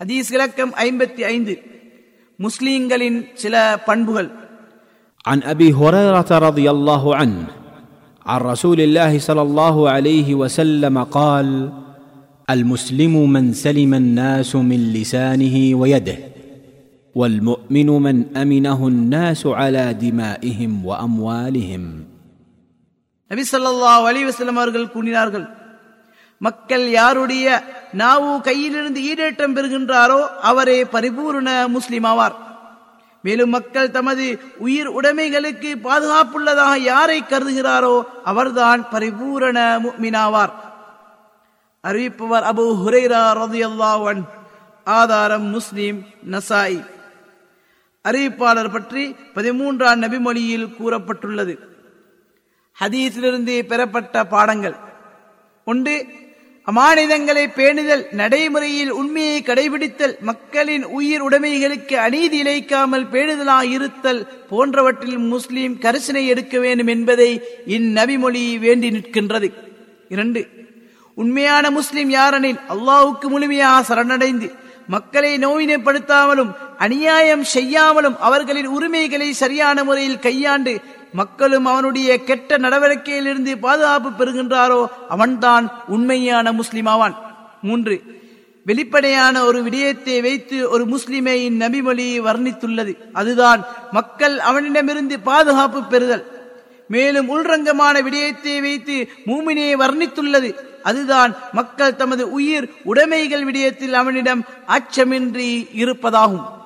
ஹதீஸ் இலக்கம் ஐம்பத்தி ஐந்து முஸ்லீம்களின் சில பண்புகள் عن ابي هريره رضي الله عنه عن رسول الله صلى الله عليه وسلم قال المسلم من سلم الناس من لسانه ويده والمؤمن من امنه الناس على دمائهم واموالهم நபி ஸல்லல்லாஹு அலைஹி வஸல்லம் அவர்கள் கூறினார்கள் மக்கள் யாருடைய நாவு கையிலிருந்து ஈடேற்றம் பெறுகின்றாரோ அவரே பரிபூர்ண முஸ்லிம் ஆவார் மேலும் மக்கள் தமது உயிர் உடைமைகளுக்கு பாதுகாப்புள்ளதாக யாரை கருதுகிறாரோ அவர்தான் பரிபூரண முக்மினாவார். அறிவிப்பவர் அபு ஹுரைரா ஆதாரம் முஸ்லிம் நசாய் அறிவிப்பாளர் பற்றி பதிமூன்றாம் நபிமொழியில் கூறப்பட்டுள்ளது. ஹதீஸிலிருந்து பெறப்பட்ட பாடங்கள். ஒன்று அமானிதங்களை பேணுதல் நடைமுறையில் உண்மையை கடைபிடித்தல் மக்களின் உயிர் உடைமைகளுக்கு அநீதி இழைக்காமல் பேணுதலாக இருத்தல் போன்றவற்றில் முஸ்லீம் கரிசனை எடுக்க வேண்டும் என்பதை இந்நபிமொழி வேண்டி நிற்கின்றது. இரண்டு உண்மையான முஸ்லிம் யாரெனில் அல்லாவுக்கு முழுமையாக சரணடைந்து மக்களை நோயினைப்படுத்தாமலும் அநியாயம் செய்யாமலும் அவர்களின் உரிமைகளை சரியான முறையில் கையாண்டு மக்களும் அவனுடைய கெட்ட நடவடிக்கையிலிருந்து பாதுகாப்பு பெறுகின்றாரோ அவன்தான் உண்மையான முஸ்லிம் ஆவான். மூன்று வெளிப்படையான ஒரு விடயத்தை வைத்து ஒரு முஸ்லிமை இந்நபிமொழி வர்ணித்துள்ளது. அதுதான் மக்கள் அவனிடமிருந்து பாதுகாப்பு பெறுதல். மேலும் உள்ரங்கமான விடயத்தை வைத்து மூமினியை வர்ணித்துள்ளது. அதுதான் மக்கள் தமது உயிர் உடைமைகள் விடயத்தில் அவனிடம் அச்சமின்றி இருப்பதாகும்.